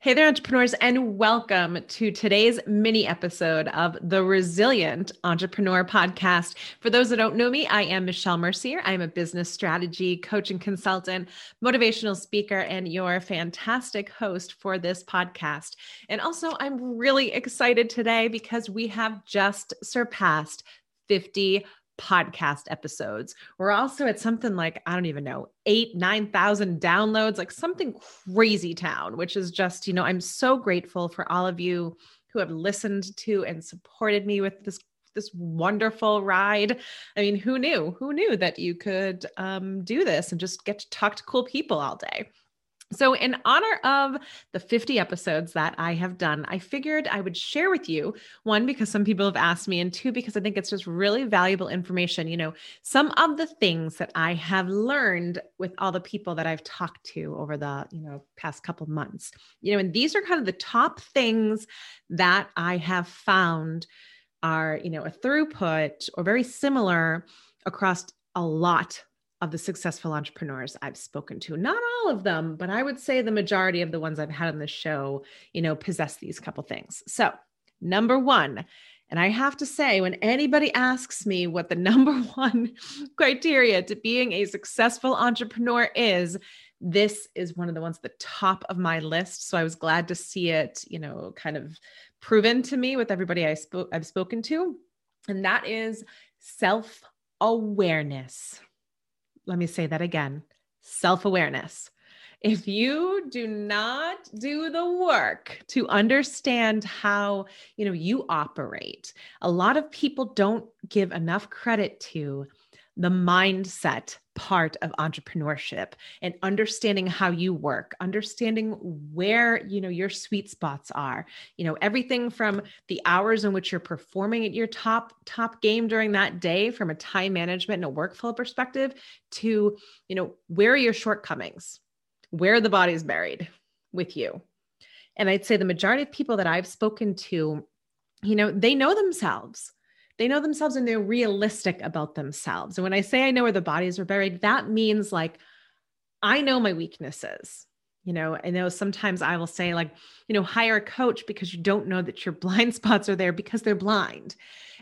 Hey there, entrepreneurs, and welcome to today's mini episode of the Resilient Entrepreneur Podcast. For those that don't know me, I am Michelle Mercier. I'm a business strategy coach and consultant, motivational speaker, and your fantastic host for this podcast. And also, I'm really excited today because we have just surpassed 50 podcast episodes. We're also at something like, I don't even know, eight, 9,000 downloads, like something crazy town, which is just, you know, I'm so grateful for all of you who have listened to and supported me with this this wonderful ride. I mean, who knew? Who knew that you could um, do this and just get to talk to cool people all day? So, in honor of the 50 episodes that I have done, I figured I would share with you one, because some people have asked me, and two, because I think it's just really valuable information. You know, some of the things that I have learned with all the people that I've talked to over the, you know, past couple months, you know, and these are kind of the top things that I have found are, you know, a throughput or very similar across a lot of the successful entrepreneurs I've spoken to. Not all of them, but I would say the majority of the ones I've had on the show, you know, possess these couple things. So, number one, and I have to say, when anybody asks me what the number one criteria to being a successful entrepreneur is, this is one of the ones at the top of my list. So I was glad to see it, you know, kind of proven to me with everybody I spoke I've spoken to. And that is self-awareness let me say that again self awareness. If you do not do the work to understand how, you know, you operate, a lot of people don't give enough credit to the mindset part of entrepreneurship and understanding how you work understanding where you know your sweet spots are. You know everything from the hours in which you're performing at your top top game during that day from a time management and a workflow perspective to you know where are your shortcomings? Where the body's buried with you? And i'd say the majority of people that i've spoken to you know they know themselves they know themselves and they're realistic about themselves. And when I say I know where the bodies are buried, that means like I know my weaknesses. You know, I know sometimes I will say, like, you know, hire a coach because you don't know that your blind spots are there because they're blind.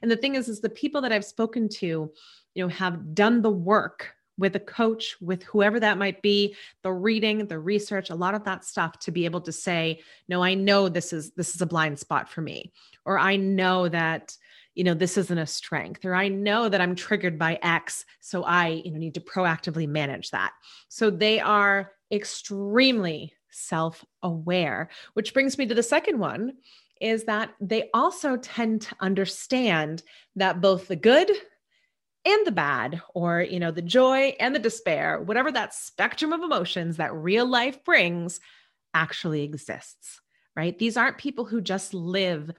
And the thing is, is the people that I've spoken to, you know, have done the work with a coach, with whoever that might be, the reading, the research, a lot of that stuff to be able to say, no, I know this is this is a blind spot for me, or I know that you know this isn't a strength or i know that i'm triggered by x so i you know need to proactively manage that. So they are extremely self-aware which brings me to the second one is that they also tend to understand that both the good and the bad or you know the joy and the despair whatever that spectrum of emotions that real life brings actually exists right these aren't people who just live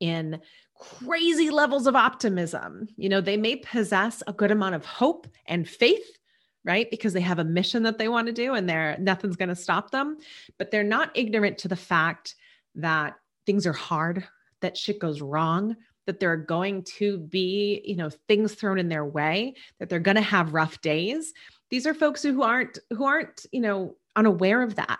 in crazy levels of optimism. You know, they may possess a good amount of hope and faith, right? Because they have a mission that they want to do and they're nothing's going to stop them, but they're not ignorant to the fact that things are hard, that shit goes wrong, that there are going to be, you know, things thrown in their way, that they're going to have rough days. These are folks who aren't who aren't, you know, unaware of that.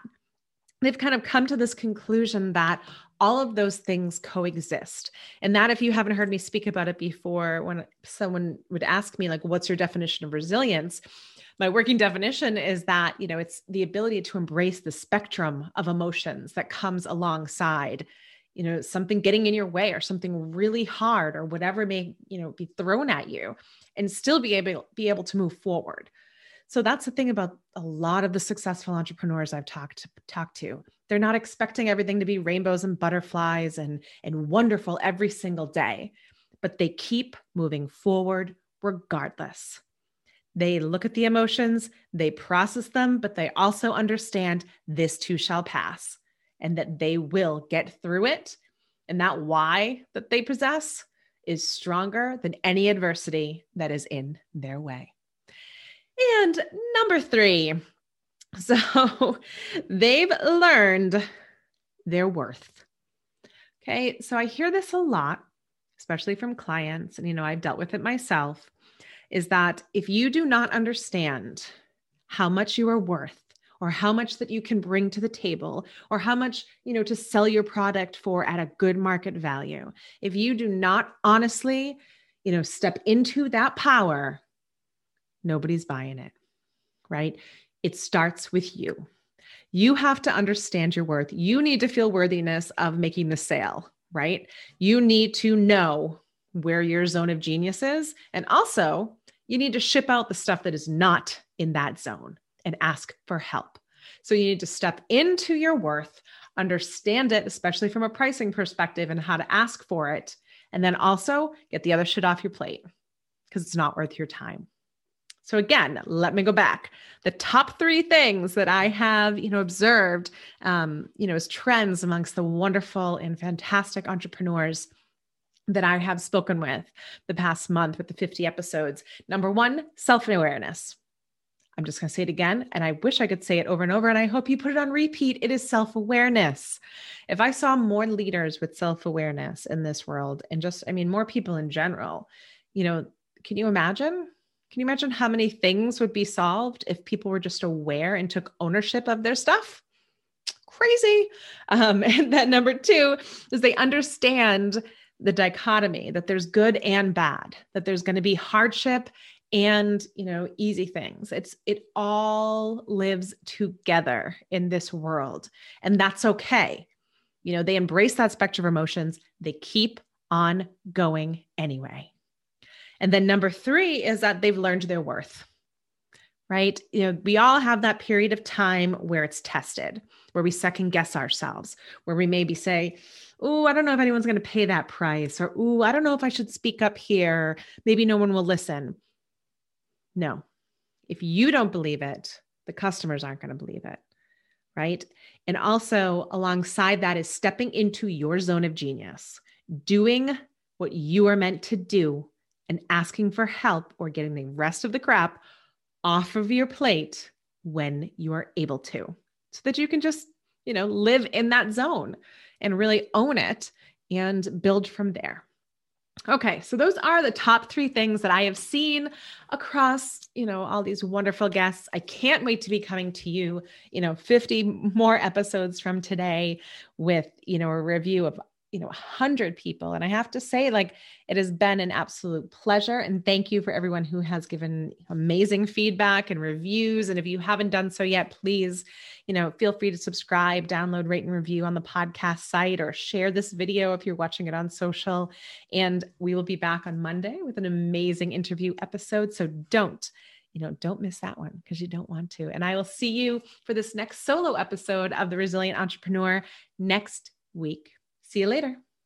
They've kind of come to this conclusion that all of those things coexist and that if you haven't heard me speak about it before when someone would ask me like what's your definition of resilience my working definition is that you know it's the ability to embrace the spectrum of emotions that comes alongside you know something getting in your way or something really hard or whatever may you know be thrown at you and still be able be able to move forward so that's the thing about a lot of the successful entrepreneurs I've talked to, talked to. They're not expecting everything to be rainbows and butterflies and, and wonderful every single day, but they keep moving forward regardless. They look at the emotions, they process them, but they also understand this too shall pass and that they will get through it. And that why that they possess is stronger than any adversity that is in their way. And number three, so they've learned their worth. Okay. So I hear this a lot, especially from clients, and you know, I've dealt with it myself, is that if you do not understand how much you are worth or how much that you can bring to the table or how much, you know, to sell your product for at a good market value. If you do not honestly, you know, step into that power, nobody's buying it. Right? It starts with you. You have to understand your worth. You need to feel worthiness of making the sale, right? You need to know where your zone of genius is. And also, you need to ship out the stuff that is not in that zone and ask for help. So you need to step into your worth, understand it, especially from a pricing perspective and how to ask for it. And then also get the other shit off your plate because it's not worth your time. So again, let me go back. The top three things that I have, you know, observed, um, you know, as trends amongst the wonderful and fantastic entrepreneurs that I have spoken with the past month with the 50 episodes. Number one, self awareness. I'm just going to say it again. And I wish I could say it over and over. And I hope you put it on repeat. It is self awareness. If I saw more leaders with self awareness in this world and just, I mean, more people in general, you know, can you imagine? Can you imagine how many things would be solved if people were just aware and took ownership of their stuff? Crazy. Um, and then number two is they understand the dichotomy that there's good and bad, that there's going to be hardship and you know easy things. It's it all lives together in this world and that's okay. You know they embrace that spectrum of emotions. They keep on going anyway. And then number 3 is that they've learned their worth right? You know we all have that period of time where it's tested where we second guess ourselves where we maybe say oh, I don't know if anyone's going to pay that price, or oh, I don't know if I should speak up here. Maybe no one will listen. No. If you don't believe it, the customers aren't going to believe it. Right. And also, alongside that, is stepping into your zone of genius, doing what you are meant to do, and asking for help or getting the rest of the crap off of your plate when you are able to, so that you can just, you know, live in that zone and really own it and build from there. Okay, so those are the top three things that I have seen across, you know, all these wonderful guests. I can't wait to be coming to you, you know, 50 more episodes from today with, you know, a review of you know 100 people and i have to say like it has been an absolute pleasure and thank you for everyone who has given amazing feedback and reviews and if you haven't done so yet please you know feel free to subscribe download rate and review on the podcast site or share this video if you're watching it on social and we will be back on monday with an amazing interview episode so don't you know, don't miss that one because you don't want to. And I will see you for this next solo episode of The Resilient Entrepreneur next week. See you later.